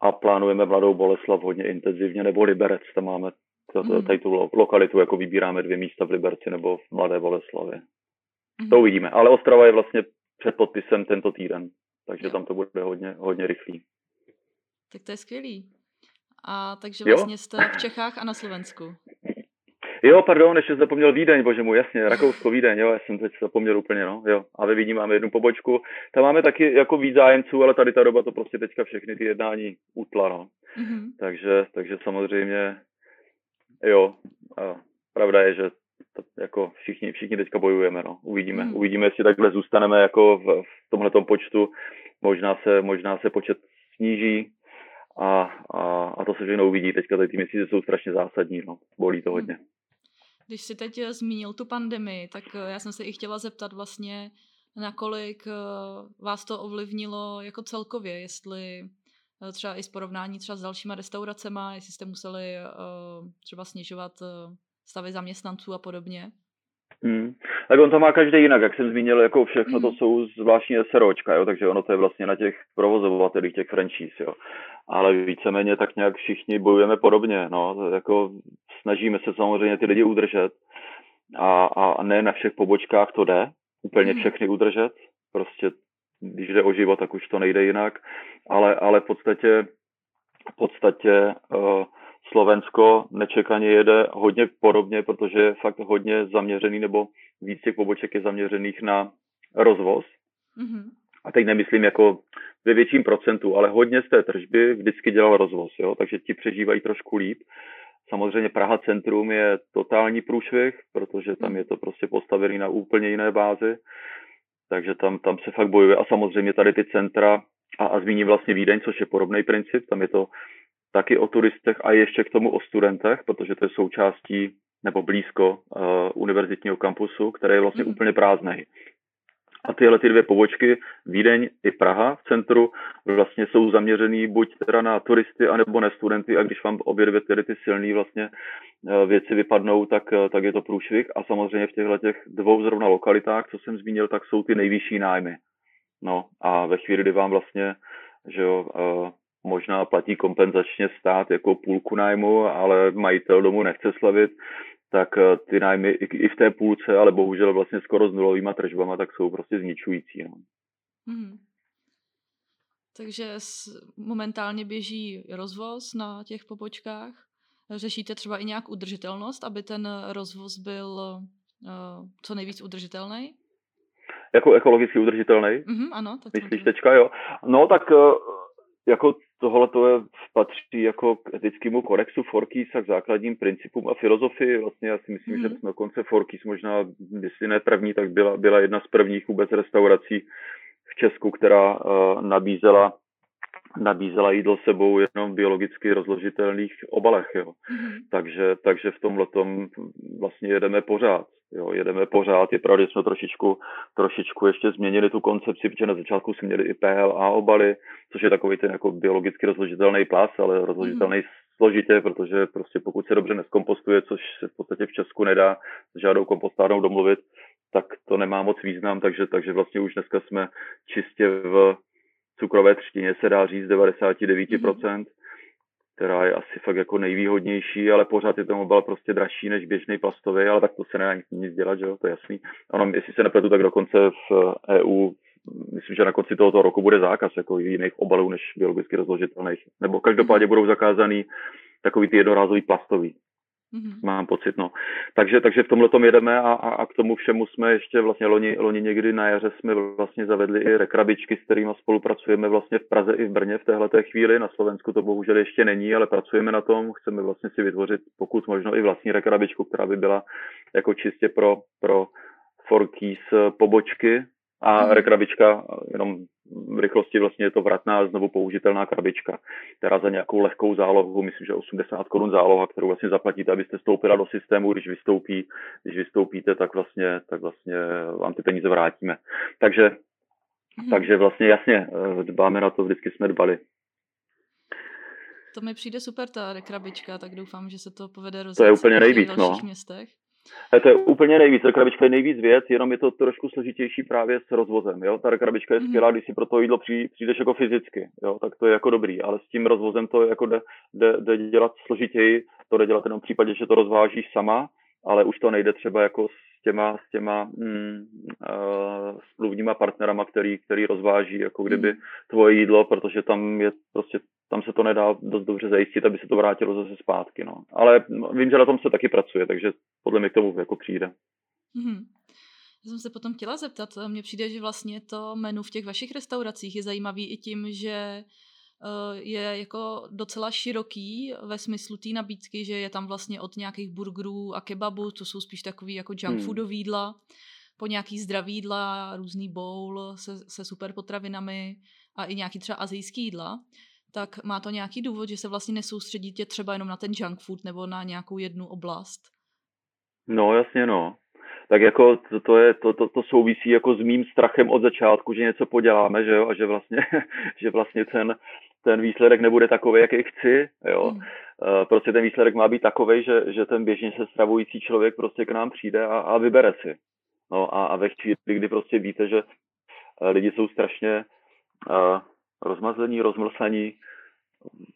a plánujeme Mladou Boleslav hodně intenzivně, nebo Liberec, tam máme mm. tady tu lokalitu, jako vybíráme dvě místa v Liberci nebo v Mladé Boleslavě. Mm. To uvidíme, ale Ostrava je vlastně před podpisem tento týden. Takže jo. tam to bude hodně, hodně rychlý. Tak to je skvělý. A takže vlastně jo? jste v Čechách a na Slovensku. Jo, pardon, ještě zapomněl Vídeň, bože můj, jasně, Rakousko, Vídeň, jo, já jsem teď zapomněl úplně, no, jo. A ve Vídni máme jednu pobočku, tam máme taky jako víc zájemců, ale tady ta doba to prostě teďka všechny ty jednání utla, no. Mm-hmm. Takže, takže samozřejmě, jo, a pravda je, že to, jako všichni, všichni teďka bojujeme, no. Uvidíme, mm. uvidíme, jestli takhle zůstaneme jako v, v tomhletom počtu, možná se, možná se počet sníží, a, a, a to se všechno uvidí. Teďka tady ty měsíce jsou strašně zásadní, no. bolí to hodně. Když jsi teď eh, zmínil tu pandemii, tak eh, já jsem se i chtěla zeptat vlastně, nakolik eh, vás to ovlivnilo jako celkově, jestli třeba i z porovnání třeba s dalšíma restauracema, jestli jste museli třeba snižovat stavy zaměstnanců a podobně. Hmm. Tak on to má každý jinak, jak jsem zmínil, jako všechno hmm. to jsou zvláštní SROčka, jo, takže ono to je vlastně na těch provozovatelích těch franchise, jo. Ale víceméně tak nějak všichni bojujeme podobně, no, jako snažíme se samozřejmě ty lidi udržet a, a ne na všech pobočkách to jde, úplně hmm. všechny udržet, prostě když jde o život, tak už to nejde jinak, ale, ale v podstatě v podstatě uh, Slovensko nečekaně jede hodně podobně, protože je fakt hodně zaměřený, nebo víc těch poboček je zaměřených na rozvoz. Mm-hmm. A teď nemyslím jako ve větším procentu, ale hodně z té tržby vždycky dělal rozvoz, jo? takže ti přežívají trošku líp. Samozřejmě Praha centrum je totální průšvih, protože tam je to prostě postavený na úplně jiné bázi, takže tam, tam se fakt bojuje. A samozřejmě tady ty centra, a, a zmíním vlastně Vídeň, což je podobný princip, tam je to taky o turistech a ještě k tomu o studentech, protože to je součástí nebo blízko uh, univerzitního kampusu, který je vlastně mm. úplně prázdný. A tyhle ty dvě pobočky, Vídeň i Praha v centru, vlastně jsou zaměřený buď teda na turisty, anebo na studenty a když vám obě dvě tedy ty silné vlastně uh, věci vypadnou, tak, uh, tak je to průšvih. A samozřejmě v těchto těch dvou zrovna lokalitách, co jsem zmínil, tak jsou ty nejvyšší nájmy. No a ve chvíli, kdy vám vlastně že jo, možná platí kompenzačně stát jako půlku nájmu, ale majitel domu nechce slavit, tak eh, ty nájmy i v té půlce, ale bohužel vlastně skoro s nulovými tržbama, tak jsou prostě zničující. No. Hmm. Takže momentálně běží rozvoz na těch pobočkách. Řešíte třeba i nějak udržitelnost, aby ten rozvoz byl uh, co nejvíc udržitelný? Jako ekologicky udržitelný? Mm-hmm, ano. Tak Myslíš teďka, jo? No tak uh, jako tohle to je, patří jako k etickému kodexu Forkys a k základním principům a filozofii. Vlastně já si myslím, mm. že mhm. dokonce Forkys možná, jestli ne první, tak byla, byla jedna z prvních vůbec restaurací v Česku, která uh, nabízela nabízela jídlo sebou jenom biologicky rozložitelných obalech, jo. Mm-hmm. Takže, takže v tomhle vlastně jedeme pořád, jo, jedeme pořád. Je pravda, že jsme trošičku, trošičku ještě změnili tu koncepci, protože na začátku jsme měli i PLA obaly, což je takový ten jako biologicky rozložitelný plas, ale rozložitelný mm-hmm. složitě, protože prostě pokud se dobře neskompostuje, což se v podstatě v Česku nedá s žádnou kompostárnou domluvit, tak to nemá moc význam, takže, takže vlastně už dneska jsme čistě v cukrové třtině se dá říct 99%, mm. Která je asi fakt jako nejvýhodnější, ale pořád je ten obal prostě dražší než běžný plastový, ale tak to se nedá nic dělat, že jo, to je jasný. Ono, jestli se nepletu, tak dokonce v EU myslím, že na konci tohoto roku bude zákaz jako jiných obalů než biologicky rozložitelných. Nebo každopádně budou zakázaný takový ty jednorázový plastový. Mm-hmm. Mám pocit, no. Takže, takže v tomhle tom jedeme a, a, a, k tomu všemu jsme ještě vlastně loni, loni někdy na jaře jsme vlastně zavedli i rekrabičky, s kterými spolupracujeme vlastně v Praze i v Brně v téhle chvíli. Na Slovensku to bohužel ještě není, ale pracujeme na tom. Chceme vlastně si vytvořit pokud možno i vlastní rekrabičku, která by byla jako čistě pro, pro forky z pobočky a rekrabička, jenom v rychlosti vlastně je to vratná znovu použitelná krabička, která za nějakou lehkou zálohu, myslím, že 80 korun záloha, kterou vlastně zaplatíte, abyste vstoupila do systému, když vystoupí, když vystoupíte, tak vlastně, tak vlastně vám ty peníze vrátíme. Takže, mm. takže vlastně jasně, eh, dbáme na to, vždycky jsme dbali. To mi přijde super ta rekrabička, tak doufám, že se to povede rozjet To je úplně nejvíc, no. městech. To je úplně nejvíc. Ta krabička je nejvíc věc, jenom je to trošku složitější právě s rozvozem. Jo? Ta krabička je mhm. skvělá, když si pro to jídlo přijdeš jako fyzicky, jo? tak to je jako dobrý, ale s tím rozvozem to jako jde, jde, jde dělat složitěji, to jde dělat jenom v případě, že to rozvážíš sama, ale už to nejde třeba jako s s těma, s těma mm, uh, smluvníma partnerama, který, který rozváží jako kdyby hmm. tvoje jídlo, protože tam je prostě, tam se to nedá dost dobře zajistit, aby se to vrátilo zase zpátky, no. Ale vím, že na tom se taky pracuje, takže podle mě k tomu jako přijde. Hmm. Já jsem se potom chtěla zeptat, mně přijde, že vlastně to menu v těch vašich restauracích je zajímavý i tím, že Eh, je jako docela široký ve smyslu té nabídky, že je tam vlastně od nějakých burgerů a kebabů, to jsou spíš takový jako junk hmm. foodový jídla, po nějaký zdravý jídla, různý bowl se, se super potravinami a i nějaký třeba azijský jídla, tak má to nějaký důvod, že se vlastně nesoustředíte třeba jenom na ten junk food nebo na nějakou jednu oblast? No jasně no. Tak jako to, to, je, to, to, to souvisí jako s mým strachem od začátku, že něco poděláme, že jo, a že vlastně, že vlastně ten, ten výsledek nebude takový, jaký chci, jo. Mm. Prostě ten výsledek má být takový, že, že ten běžně se stravující člověk prostě k nám přijde a, a vybere si. No a, a ve chvíli, kdy prostě víte, že eh, lidi jsou strašně uh, rozmazlení, rozmlsení,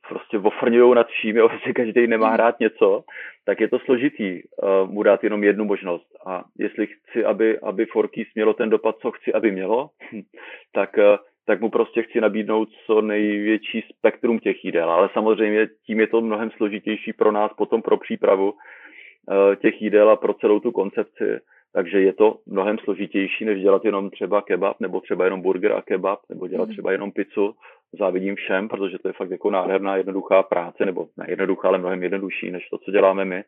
prostě ofrňují nad vším, jo, že každý nemá hmm. hrát něco, tak je to složitý uh, mu dát jenom jednu možnost. A jestli chci, aby, aby Forkys mělo ten dopad, co chci, aby mělo, tak uh, tak mu prostě chci nabídnout co největší spektrum těch jídel. Ale samozřejmě tím je to mnohem složitější pro nás potom pro přípravu uh, těch jídel a pro celou tu koncepci. Takže je to mnohem složitější, než dělat jenom třeba kebab, nebo třeba jenom burger a kebab, nebo dělat mhm. třeba jenom pizzu. Závidím všem, protože to je fakt jako nádherná, jednoduchá práce, nebo ne jednoduchá, ale mnohem jednodušší, než to, co děláme my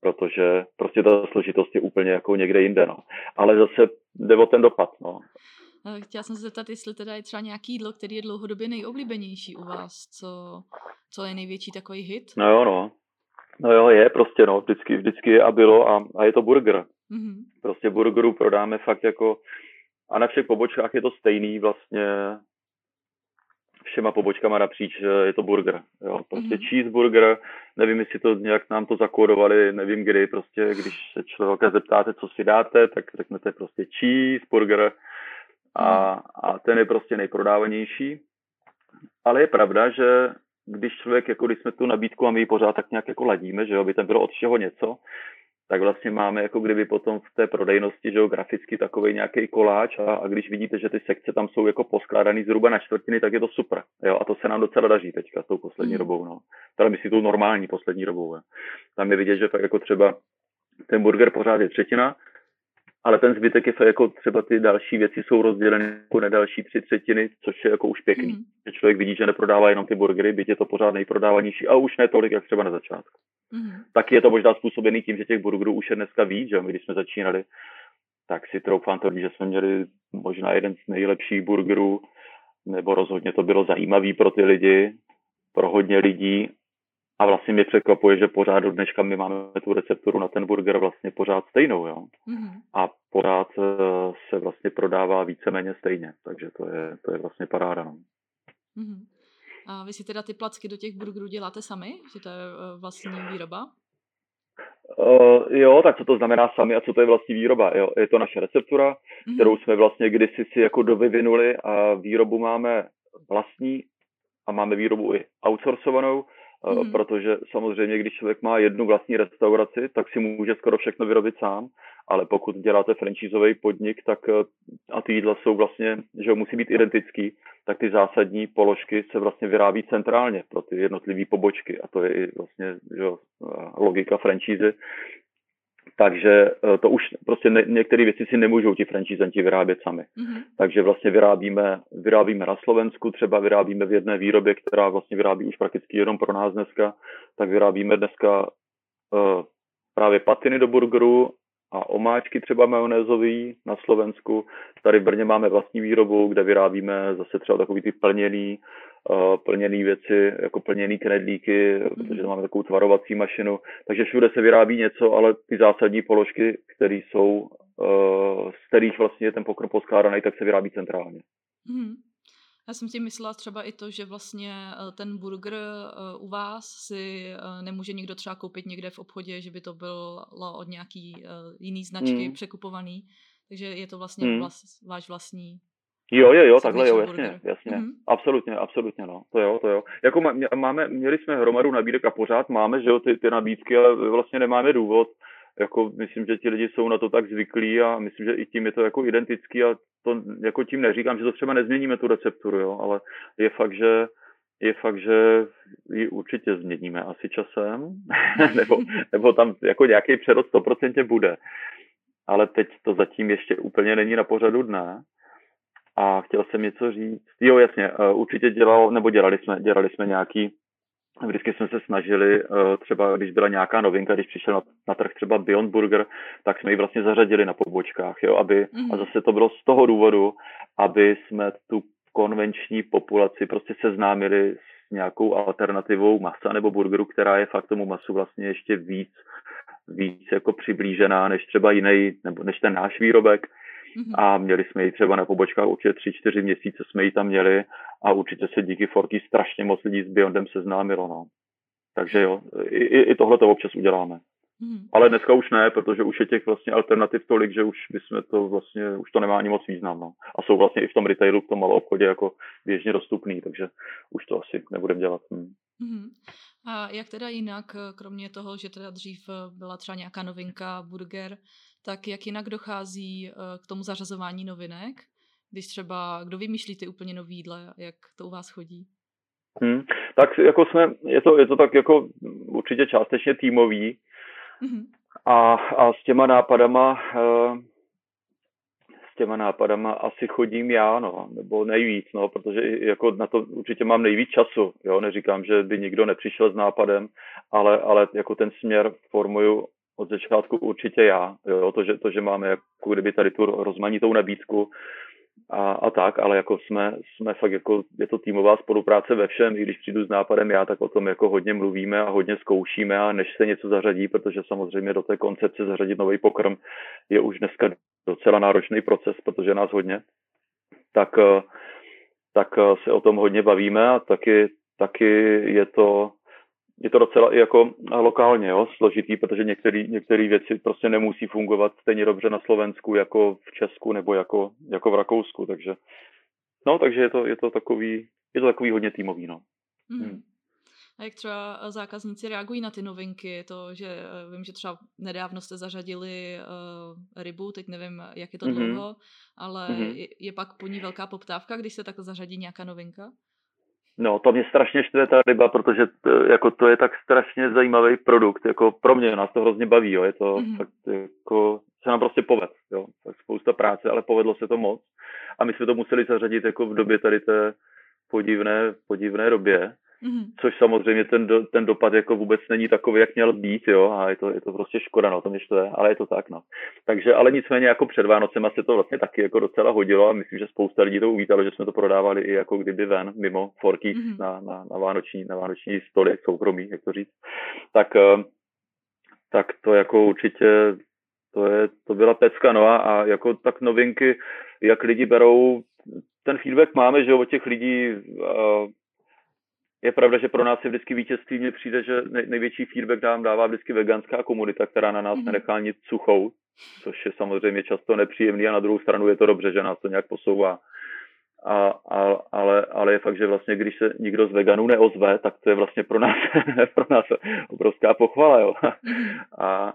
protože prostě ta složitost je úplně jako někde jinde, no. Ale zase jde o ten dopad, no. Eh, chtěla jsem se zeptat, jestli teda je třeba nějaký jídlo, který je dlouhodobě nejoblíbenější u vás, co, co je největší takový hit? No jo, no. No jo, je prostě, no, vždycky, vždycky je a bylo a, a je to burger. Mm-hmm. Prostě burgeru prodáme fakt jako, a na všech pobočkách je to stejný vlastně všema pobočkama napříč, je to burger. Jo. Prostě mm-hmm. cheeseburger, nevím, jestli to nějak nám to zakódovali, nevím kdy, prostě když se člověka zeptáte, co si dáte, tak řeknete prostě cheeseburger a, a ten je prostě nejprodávanější. Ale je pravda, že když člověk, jako když jsme tu nabídku a my ji pořád tak nějak jako ladíme, že jo, by tam bylo od všeho něco, tak vlastně máme jako kdyby potom v té prodejnosti, že jo, graficky takový nějaký koláč a, a, když vidíte, že ty sekce tam jsou jako poskládaný zhruba na čtvrtiny, tak je to super, jo, a to se nám docela daří teďka s tou poslední mm. dobou, no. Teda si tou normální poslední dobou, jo. Tam je vidět, že tak jako třeba ten burger pořád je třetina, ale ten zbytek je jako třeba ty další věci jsou rozděleny jako na další tři třetiny, což je jako už pěkný. Mm. Že člověk vidí, že neprodává jenom ty burgery, byť je to pořád nejprodávanější a už ne tolik, jak třeba na začátku. Mm. Tak je to možná způsobený tím, že těch burgerů už je dneska víc, že my když jsme začínali, tak si troufám tvrdit, že jsme měli možná jeden z nejlepších burgerů, nebo rozhodně to bylo zajímavý pro ty lidi, pro hodně lidí a vlastně mě překvapuje, že pořád do dneška my máme tu recepturu na ten burger vlastně pořád stejnou, jo. Mm-hmm. A pořád eh, se vlastně prodává víceméně stejně, takže to je, to je vlastně paráda, no. Mm-hmm. A vy si teda ty placky do těch burgerů děláte sami? Že to je eh, vlastní výroba? Uh, jo, tak co to znamená sami a co to je vlastní výroba? Jo, je to naše receptura, mm-hmm. kterou jsme vlastně kdysi si jako dovyvinuli a výrobu máme vlastní a máme výrobu i outsourcovanou, mm. protože samozřejmě, když člověk má jednu vlastní restauraci, tak si může skoro všechno vyrobit sám, ale pokud děláte franchízový podnik, tak eh, a ty jídla jsou vlastně, že musí být identický, tak ty zásadní položky se vlastně vyrábí centrálně pro ty jednotlivé pobočky a to je i vlastně že, eh, logika franšízy, takže eh, to už prostě ne, některé věci si nemůžou ti franchisenti vyrábět sami. Mm-hmm. Takže vlastně vyrábíme, vyrábíme na Slovensku, třeba vyrábíme v jedné výrobě, která vlastně vyrábí už prakticky jenom pro nás dneska, tak vyrábíme dneska uh, právě patiny do burgeru a omáčky třeba majonézový na Slovensku. Tady v Brně máme vlastní výrobu, kde vyrábíme zase třeba takový ty plněný, uh, plněný věci, jako plněný knedlíky, mm. protože máme takovou tvarovací mašinu. Takže všude se vyrábí něco, ale ty zásadní položky, které jsou, uh, z kterých vlastně je ten pokrm poskládaný, tak se vyrábí centrálně. Mm. Já jsem tím myslela třeba i to, že vlastně eh, ten burger eh, u vás si eh, nemůže nikdo třeba koupit někde v obchodě, že by to bylo od nějaký jiný značky mm. překupovaný. Takže je to vlastně mm. vlas, váš vlastní Jo, jo, jo, takhle jo, jasně, jasně. Mm-hmm. Absolutně, absolutně, no. To jo, to jo. Jako máme, měli jsme hromadu nabídek a pořád máme, že jo, ty, ty nabídky, ale vlastně nemáme důvod jako myslím, že ti lidi jsou na to tak zvyklí a myslím, že i tím je to jako identický a to jako tím neříkám, že to třeba nezměníme tu recepturu, jo, ale je fakt, že je fakt, že ji určitě změníme asi časem, nebo, nebo tam jako nějaký přerod 100% bude. Ale teď to zatím ještě úplně není na pořadu dne. A chtěl jsem něco říct. Jo, jasně, eh, určitě dělal, nebo dělali jsme, dělali jsme nějaký Vždycky jsme se snažili, eh, třeba když byla nějaká novinka, když přišel na, na trh třeba Beyond Burger, tak jsme ji vlastně zařadili na pobočkách, jo, aby, mm. a zase to bylo z toho důvodu, aby jsme tu konvenční populaci prostě seznámili s nějakou alternativou masa nebo burgeru, která je fakt tomu masu vlastně ještě víc, víc jako přiblížená než třeba jiný, nebo než ten náš výrobek. Mm-hmm. A měli jsme ji třeba na pobočkách určitě tři, čtyři měsíce jsme ji tam měli a určitě se díky Forky strašně moc lidí s Beyondem seznámilo. No. Takže jo, i, i tohle to občas uděláme. Hmm. Ale dneska už ne, protože už je těch vlastně alternativ tolik, že už bychom to vlastně, už to nemá ani moc význam. No. A jsou vlastně i v tom retailu, v tom malou obchodě jako běžně dostupný, takže už to asi nebudeme dělat. Hmm. Hmm. A jak teda jinak, kromě toho, že teda dřív byla třeba nějaká novinka, burger, tak jak jinak dochází eh, k tomu zařazování novinek, když třeba, kdo vymýšlí ty úplně nový jídla, jak to u vás chodí? Hmm, tak jako jsme, je to, je to tak jako určitě částečně týmový, Mm-hmm. A, a s těma nápadama uh, s těma nápadama asi chodím já, no, nebo nejvíc, no, protože jako na to určitě mám nejvíc času, jo, neříkám, že by nikdo nepřišel s nápadem, ale, ale jako ten směr formuju od začátku určitě já, jo, to, že, to, že máme jako kdyby tady tu rozmanitou nabídku, a, a tak, ale jako jsme, jsme fakt jako, je to týmová spolupráce ve všem, i když přijdu s nápadem já, tak o tom jako hodně mluvíme a hodně zkoušíme a než se něco zařadí, protože samozřejmě do té koncepce zařadit nový pokrm je už dneska docela náročný proces, protože nás hodně, tak, eh, tak eh, se o tom hodně bavíme a taky, taky je to, je to docela i jako lokálně jo, složitý, protože některé věci prostě nemusí fungovat stejně dobře na Slovensku jako v Česku nebo jako, jako v Rakousku, takže no, takže je to, je to takový, je to takový hodně týmový, no. Mm. Hmm. A jak třeba zákazníci reagují na ty novinky? To, že eh, vím, že třeba nedávno jste zařadili uh, rybu, teď nevím, jak je to mm-hmm. dlouho, ale mm-hmm. je, je pak po ní velká poptávka, když se takhle zařadí nějaká novinka? No, to mě strašně štve ta ryba, protože to, jako to je tak strašně zajímavý produkt, jako pro mě, nás to hrozně baví, jo, je to mm-hmm. fakt jako, se nám prostě poved, jo, tak spousta práce, ale povedlo se to moc a my jsme to museli zařadit jako v době tady té podivné, podivné době, Mm-hmm. Což samozřejmě ten, do, ten dopad jako vůbec není takový, jak měl být, jo, a je to, je to prostě škoda, no, to mě štve, ale je to tak, no. Takže, ale nicméně jako před Vánocema se to vlastně taky jako docela hodilo a myslím, že spousta lidí to uvítalo, že jsme to prodávali i jako kdyby ven, mimo forky mm-hmm. na, na, na, vánoční, na vánoční stoly, jak soukromí, jak to říct. Tak, eh, tak to jako určitě to, je, to byla pecka, no a, a jako tak novinky, jak lidi berou, ten feedback máme, že od těch lidí uh, je pravda, že pro nás je vždycky vítězství. Mně přijde, že největší feedback nám dává vždycky veganská komunita, která na nás mm-hmm. nenechá nic suchou, což je samozřejmě často nepříjemný a na druhou stranu je to dobře, že nás to nějak posouvá. A, a, ale, ale je fakt, že vlastně, když se nikdo z veganů neozve, tak to je vlastně pro nás, pro nás obrovská pochvala. Jo. Mhm. A,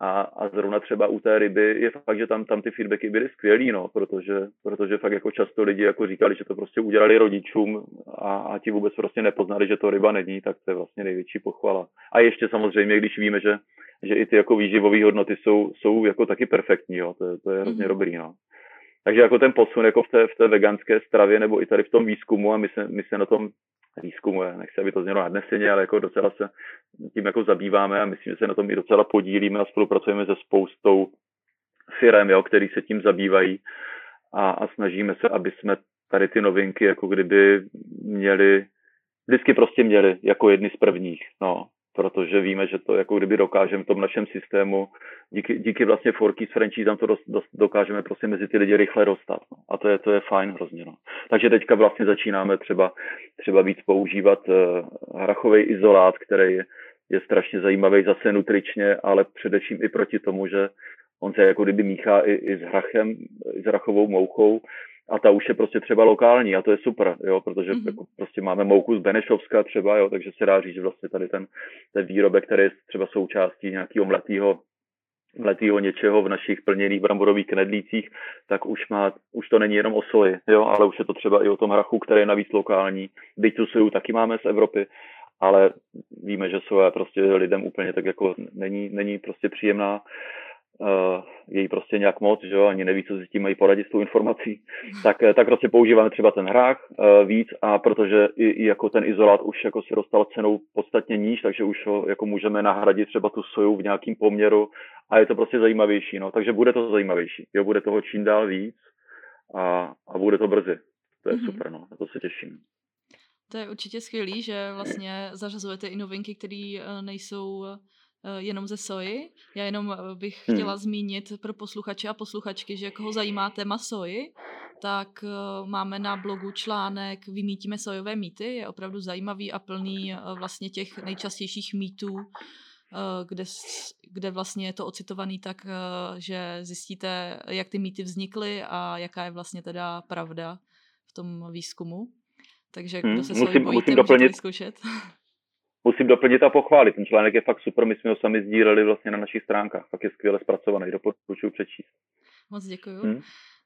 a, a zrovna třeba u té ryby je fakt, že tam, tam ty feedbacky byly skvělý, no, protože, protože fakt jako často lidi jako říkali, že to prostě udělali rodičům a, a ti vůbec prostě nepoznali, že to ryba není, tak to je vlastně největší pochvala. A ještě samozřejmě, když víme, že, že i ty jako výživové hodnoty jsou, jsou jako taky perfektní, jo, to, to je hrozně mm-hmm. dobrý, no. Takže jako ten posun jako v té, v té veganské stravě nebo i tady v tom výzkumu a my se, my se na tom výzkumu, nechci, aby to znělo nadneseně, ale jako docela se tím jako zabýváme a myslím, že se na tom i docela podílíme a spolupracujeme se spoustou firm, jo, který se tím zabývají a, a snažíme se, aby jsme tady ty novinky jako kdyby měli, vždycky prostě měli jako jedny z prvních, no protože víme, že to jako kdyby dokážeme v tom našem systému, díky, díky vlastně Forky s franchise to dost, dost, dokážeme prostě mezi ty lidi rychle dostat. No. A to je, to je fajn hrozně. No. Takže teďka vlastně začínáme třeba, třeba víc používat uh, hrachový izolát, který je, je strašně zajímavý zase nutričně, ale především i proti tomu, že on se jako kdyby míchá i, i s hrachem, i s hrachovou mouchou, a ta už je prostě třeba lokální a to je super, jo, protože mm-hmm. jako prostě máme mouku z Benešovska třeba, jo, takže se dá říct, že vlastně tady ten, ten výrobek, který je třeba součástí nějakého mletého letýho něčeho v našich plněných bramborových knedlících, tak už, má, už to není jenom o soji, jo, ale už je to třeba i o tom hrachu, který je navíc lokální. Byť tu soju taky máme z Evropy, ale víme, že soja prostě lidem úplně tak jako není, není prostě příjemná je jí prostě nějak moc, že jo, ani neví, co si s tím mají poradit s tou informací, tak, eh, tak prostě používáme třeba ten hrách uh, víc a protože i, i, jako ten izolát už jako se dostal cenou podstatně níž, takže už ho jako můžeme nahradit třeba tu soju v nějakým poměru a je to prostě zajímavější, no, takže bude to zajímavější, jo, bude toho čím dál víc a, a bude to brzy. To je mm-hmm. super, no, na to se těším. To je určitě skvělý, že vlastně zařazujete i novinky, které nejsou Eh, jenom ze soji. Já jenom eh, bych hmm. chtěla zmínit pro posluchače a posluchačky, že koho zajímá téma soji, tak eh, máme na blogu článek Vymítíme sojové mýty. Je opravdu zajímavý a plný vlastně těch nejčastějších mýtů, kde, kde vlastně je to ocitovaný tak, že zjistíte, jak ty mýty vznikly a jaká je vlastně teda pravda v tom výzkumu. Takže kdo hmm, se hmm, musím, bojíte, musím doplnit, vyzkoušet. musím doplnit a pochválit. Ten článek je fakt super, my jsme ho sami sdíleli vlastně na našich stránkách, tak je skvěle zpracovaný, doporučuji přečíst. Moc děkuju. Hmm?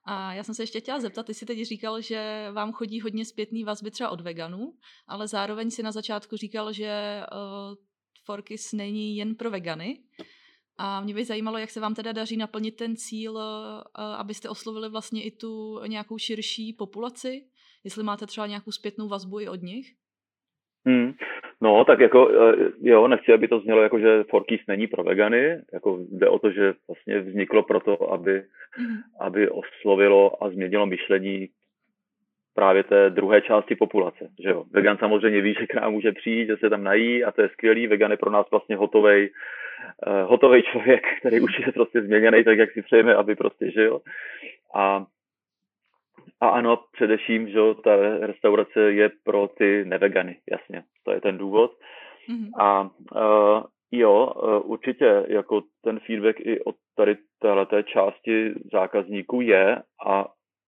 A já jsem se ještě chtěla zeptat, ty jsi teď říkal, že vám chodí hodně zpětný vazby třeba od veganů, ale zároveň si na začátku říkal, že uh, Forkis není jen pro vegany. A mě by zajímalo, jak se vám teda daří naplnit ten cíl, uh, abyste oslovili vlastně i tu nějakou širší populaci, jestli máte třeba nějakou zpětnou vazbu i od nich. Hmm. No, tak jako, eh, jo, nechci, aby to znělo jako, že Forkis není pro vegany, jako jde o to, že vlastně vzniklo proto, aby, mm. aby oslovilo a změnilo myšlení právě té druhé části populace, že jo. Vegan samozřejmě ví, že k nám může přijít, že se tam nají a to je skvělý. Vegan je pro nás vlastně hotovej, uh, hotovej člověk, který už je prostě změněný tak, jak si přejeme, aby prostě žil. A a ano, především, že ta restaurace je pro ty nevegany, jasně, to je ten důvod. Mm-hmm. A uh, jo, uh, určitě jako ten feedback i od tady téhleté části zákazníků je a,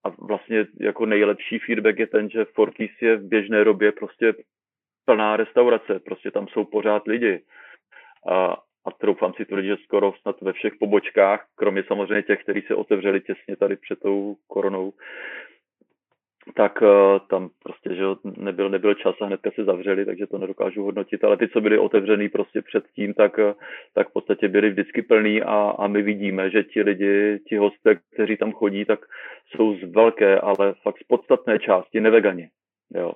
a vlastně jako nejlepší feedback je ten, že Forkis je v běžné době prostě plná restaurace, prostě tam jsou pořád lidi. A, a troufám si tvrdit, že skoro snad ve všech pobočkách, kromě samozřejmě těch, kteří se otevřeli těsně tady před tou koronou, tak uh, tam prostě, že nebyl, nebyl čas a hnedka se zavřeli, takže to nedokážu hodnotit, ale ty, co byly otevřený prostě předtím, tak, uh, tak v podstatě byly vždycky plný a, a my vidíme, že ti lidi, ti hosté, kteří tam chodí, tak jsou z velké, ale fakt z podstatné části nevegani. Jo.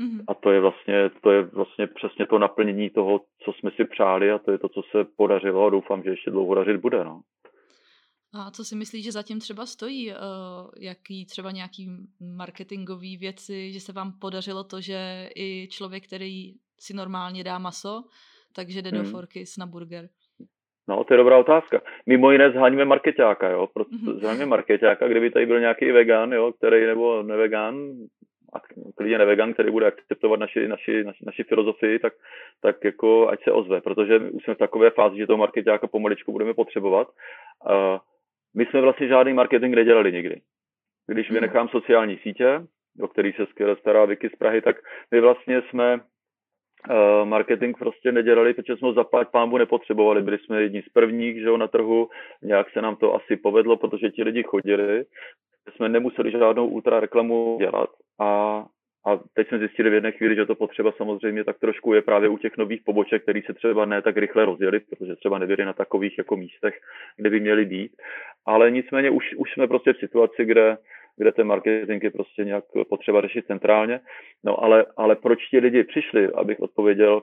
Mm-hmm. A to je vlastně, to je vlastně přesně to naplnění toho, co jsme si přáli a to je to, co se podařilo a doufám, že ještě dlouho dařit bude. No. A co si myslíš, že zatím třeba stojí? Uh, jaký třeba nějaký marketingový věci, že se vám podařilo to, že i člověk, který si normálně dá maso, takže jde hmm. do Forkys na burger? No, to je dobrá otázka. Mimo jiné zháníme marketáka, jo, mm-hmm. zháníme marketáka, kdyby tady byl nějaký vegan, jo, který nebo nevegan, a klidně nevegan, který bude akceptovat naši, naši, naši, naši filozofii, tak, tak jako ať se ozve, protože už jsme v takové fázi, že toho marketáka pomaličku budeme potřebovat. Uh, my jsme vlastně žádný marketing nedělali nikdy. Když hmm. vynechám sociální sítě, o který se skvěle stará Vicky z Prahy, tak my vlastně jsme uh, marketing prostě nedělali, protože jsme ho zaplať pámbu nepotřebovali. Byli jsme jedni z prvních že jo, na trhu, nějak se nám to asi povedlo, protože ti lidi chodili. Jsme nemuseli žádnou ultra reklamu dělat a a teď jsme zjistili v jedné chvíli, že to potřeba samozřejmě tak trošku je právě u těch nových poboček, které se třeba ne tak rychle rozjeli, protože třeba nebyly na takových jako místech, kde by měly být. Ale nicméně už, už jsme prostě v situaci, kde, kde ten marketing je prostě nějak potřeba řešit centrálně. No ale, ale proč ti lidi přišli, abych odpověděl,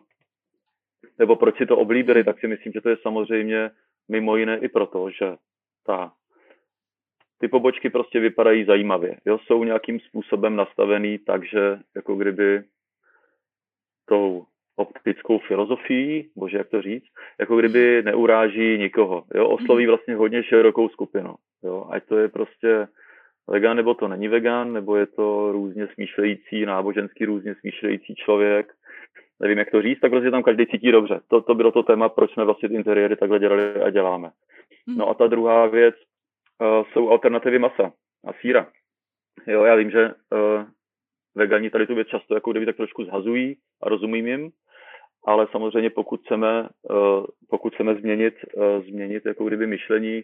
nebo proč si to oblíbili, tak si myslím, že to je samozřejmě mimo jiné i proto, že ta ty pobočky prostě vypadají zajímavě. Jo, jsou nějakým způsobem nastavený takže jako kdyby tou optickou filozofií, bože jak to říct, jako kdyby neuráží nikoho. Jo, osloví mhm. vlastně hodně širokou skupinu. Jo, ať to je prostě vegan, nebo to není vegan, nebo je to různě smýšlející, náboženský různě smýšlející člověk, nevím, jak to říct, tak prostě tam každý cítí dobře. To, to bylo to téma, proč jsme vlastně ty interiéry takhle dělali a děláme. Mhm. No a ta druhá věc, jsou alternativy masa a síra. Jo, já vím, že uh, vegani tady tu věc často jako kdyby tak trošku zhazují a rozumím jim, ale samozřejmě pokud chceme, pokud chceme změnit, změnit jako kdyby myšlení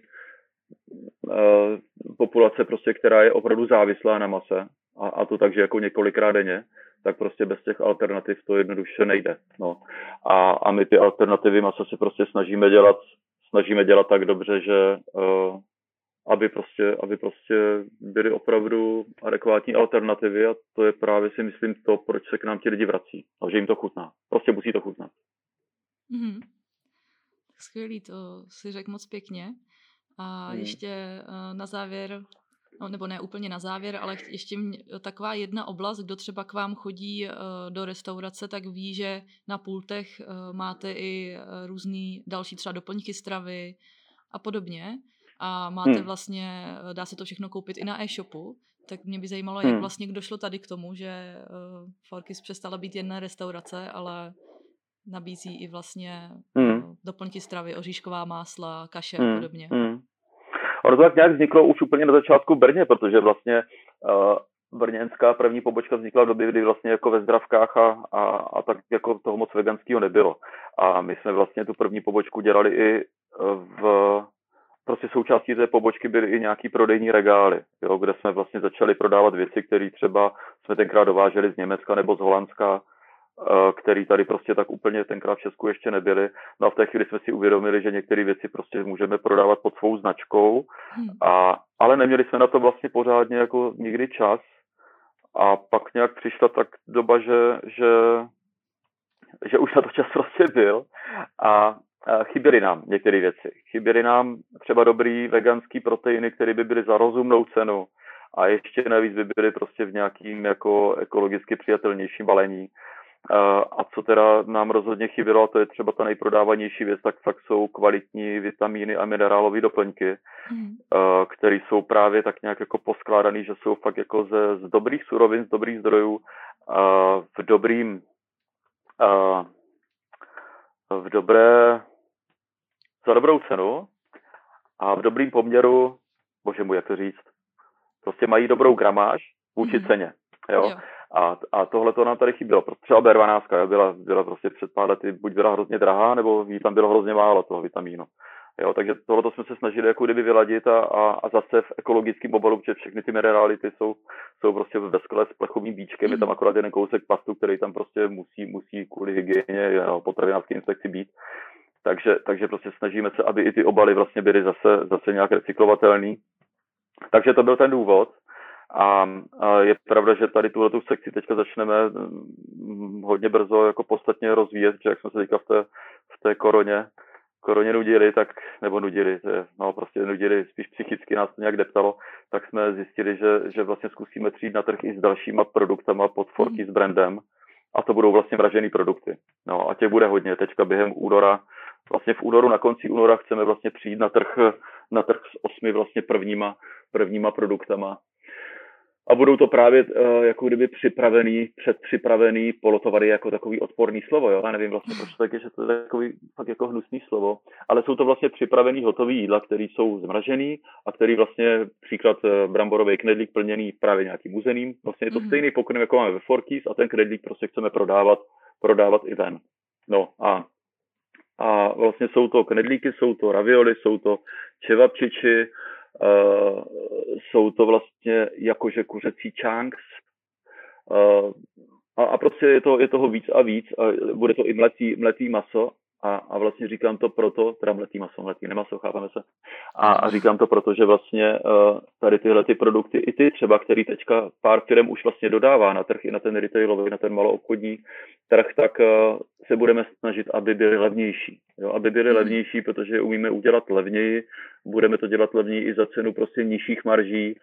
populace, prostě, která je opravdu závislá na mase, a, a to takže jako několikrát denně, tak prostě bez těch alternativ to jednoduše nejde. No. A, a my ty alternativy masa se prostě snažíme dělat, snažíme dělat tak dobře, že aby prostě, aby prostě byly opravdu adekvátní alternativy a to je právě si myslím to, proč se k nám ti lidi vrací. A že jim to chutná. Prostě musí to chutnat. Mm-hmm. Tak skvělý, to si řekl moc pěkně. A mm. ještě uh, na závěr no, nebo ne úplně na závěr, ale ještě mě, taková jedna oblast, kdo třeba k vám chodí uh, do restaurace, tak ví, že na pultech uh, máte i různý další třeba doplňky stravy a podobně. A máte hmm. vlastně, dá se to všechno koupit i na e-shopu. Tak mě by zajímalo, hmm. jak vlastně kdo šlo tady k tomu, že uh, Forkis přestala být jedna restaurace, ale nabízí i vlastně hmm. uh, doplňky stravy, oříšková másla, kaše hmm. a podobně. Hmm. Ono to tak nějak vzniklo už úplně na začátku v Brně, protože vlastně uh, brněnská první pobočka vznikla v době, kdy vlastně jako ve zdravkách a, a, a tak jako toho moc veganského nebylo. A my jsme vlastně tu první pobočku dělali i v prostě součástí té pobočky byly i nějaký prodejní regály, jo, kde jsme vlastně začali prodávat věci, které třeba jsme tenkrát dováželi z Německa nebo z Holandska, Eh, který tady prostě tak úplně tenkrát v Česku ještě nebyly. No a v té chvíli jsme si uvědomili, že některé věci prostě můžeme prodávat pod svou značkou, hmm. a, ale neměli jsme na to vlastně pořádně jako nikdy čas. A pak nějak přišla tak doba, že, že, že už na to čas prostě byl a, chyběly nám některé věci. Chyběly nám třeba dobrý veganský proteiny, které by byly za rozumnou cenu a ještě navíc by byly prostě v nějakým jako ekologicky přijatelnějším balení. A co teda nám rozhodně chybělo, a to je třeba ta nejprodávanější věc, tak fakt jsou kvalitní vitamíny a minerálové doplňky, mm. které jsou právě tak nějak jako poskládané, že jsou fakt jako ze, z dobrých surovin, z dobrých zdrojů, v dobrým v dobré za dobrou cenu a v dobrým poměru, bože můj, jak to říct, prostě mají dobrou gramáž vůči mm. ceně. Jo? jo. A, a tohle to nám tady chybělo. Třeba B12 byla, byla prostě před pár lety buď byla hrozně drahá, nebo jí tam bylo hrozně málo toho vitamínu. Jo, takže tohle jsme se snažili jako kdyby vyladit a, a, a zase v ekologickém obalu, protože všechny ty minerály ty jsou, jsou prostě ve skle s plechovým bíčkem, je tam mhm. akorát jeden kousek pastu, který tam prostě musí, musí kvůli hygieně a potravinářské inspekci být. Takže, takže prostě snažíme se, aby i ty obaly vlastně byly zase, zase nějak recyklovatelné. Takže to byl ten důvod. A, a je pravda, že tady tuhle tu sekci teďka začneme mm, hodně brzo jako podstatně rozvíjet, že jak jsme se teďka v té, v té koroně, koroně nudili, tak, nebo nudili, no prostě nudili, spíš psychicky nás to nějak deptalo, tak jsme zjistili, že, že vlastně zkusíme přijít na trh i s dalšíma produktama pod forky s brandem a to budou vlastně vražené produkty. No a těch bude hodně. Teďka během února, vlastně v únoru, na konci února chceme vlastně přijít na trh, na trh s osmi vlastně prvníma, prvníma produktama a budou to právě uh, jako kdyby připravený, předpřipravený polotovary jako takový odporný slovo, jo? Já nevím vlastně, proč tak je, že to je takový fakt jako hnusný slovo, ale jsou to vlastně připravený hotový jídla, které jsou zmražený a který vlastně příklad uh, bramborový knedlík plněný právě nějakým uzeným. Vlastně je to mm-hmm. stejný pokrm, jako máme ve Forkys a ten knedlík prostě chceme prodávat, prodávat i ven. No a a vlastně jsou to knedlíky, jsou to ravioli, jsou to čevapčiči, Uh, jsou to vlastně jakože kuřecí chunks. Uh, a, a prostě je, to, je toho víc a víc. A bude to i mletý, mletý maso. A, a vlastně říkám to proto, teda mletý maso, mletý nemaso, chápeme se. A, a říkám to proto, že vlastně uh, tady tyhle ty produkty, i ty třeba, který teďka pár firm už vlastně dodává na trh, i na ten retailový, na ten maloobchodní trh, tak uh, se budeme snažit, aby byly levnější. Jo? Aby byly hmm. levnější, protože umíme udělat levněji, budeme to dělat levněji i za cenu prostě nižších marží,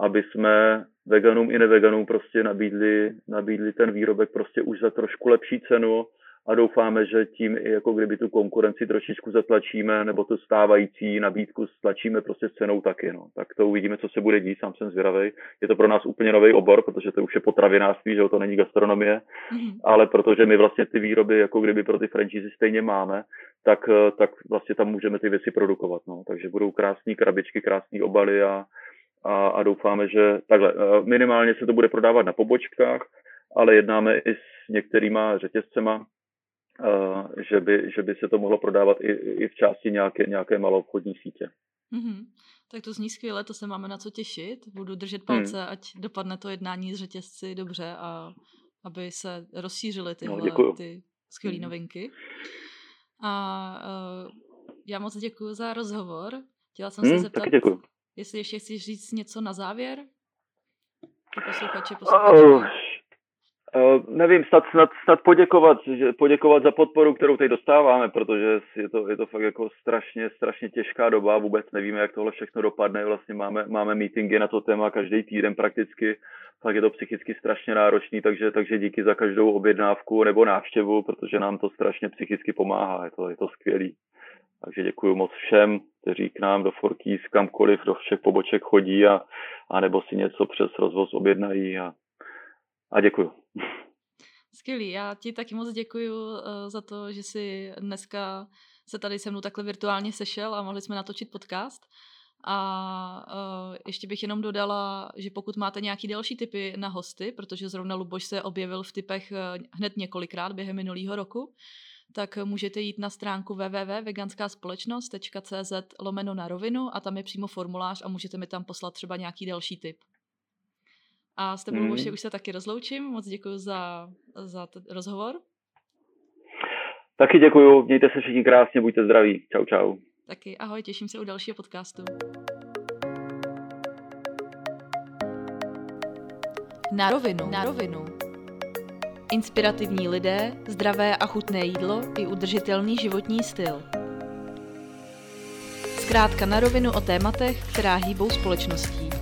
aby jsme veganům i neveganům prostě nabídli, nabídli ten výrobek prostě už za trošku lepší cenu, a doufáme, že tím i jako kdyby tu konkurenci trošičku zatlačíme, nebo tu stávající nabídku stlačíme prostě s cenou taky. No. Tak to uvidíme, co se bude dít, sám jsem zvědavý. Je to pro nás úplně nový obor, protože to už je potravinářství, že to není gastronomie, mm. ale protože my vlastně ty výroby jako kdyby pro ty franchise stejně máme, tak, tak vlastně tam můžeme ty věci produkovat. No. Takže budou krásné krabičky, krásné obaly a, a, a doufáme, že takhle minimálně se to bude prodávat na pobočkách, ale jednáme i s některýma řetězcema, že by, že by se to mohlo prodávat i, i v části nějaké, nějaké malou obchodní sítě. Mm-hmm. Tak to zní skvěle, to se máme na co těšit. Budu držet hmm. palce, hmm. ať dopadne to jednání z řetězci dobře a aby se rozšířily tyhle no, ty skvělé hmm. novinky. A uh, já moc děkuji za rozhovor. Chtěla jsem hmm, se zeptat, jestli ještě chceš říct něco na závěr? Posluchači, posluchači. Oh, Uh, nevím, snad, snad, snad poděkovat, že, poděkovat za podporu, kterou teď dostáváme, protože je to, je to fakt jako strašně, strašně těžká doba, vůbec nevíme, jak tohle všechno dopadne, vlastně máme, máme meetingy na to téma každý týden prakticky, tak je to psychicky strašně náročný, takže, takže díky za každou objednávku nebo návštěvu, protože nám to strašně psychicky pomáhá, je to, je to skvělý. Takže děkuji moc všem, kteří k nám do Forkýs kamkoliv do všech poboček chodí a, a nebo si něco přes rozvoz objednají a a děkuju. Skvělý, já ti taky moc děkuju uh, za to, že jsi dneska se tady se mnou takhle virtuálně sešel a mohli jsme natočit podcast. A uh, ještě bych jenom dodala, že pokud máte nějaký další typy na hosty, protože zrovna Luboš se objevil v typech uh, hned několikrát během minulého roku, tak můžete jít na stránku www.veganskaspolečnost.cz lomeno na rovinu a tam je přímo formulář a můžete mi tam poslat třeba nějaký další tip. A s tebou mm. už se taky rozloučím. Moc děkuji za, za ten rozhovor. Taky děkuji. Mějte se všichni krásně, buďte zdraví. Čau, čau. Taky ahoj, těším se u dalšího podcastu. Na rovinu. Na rovinu. Inspirativní lidé, zdravé a chutné jídlo i udržitelný životní styl. Zkrátka na rovinu o tématech, která hýbou společností.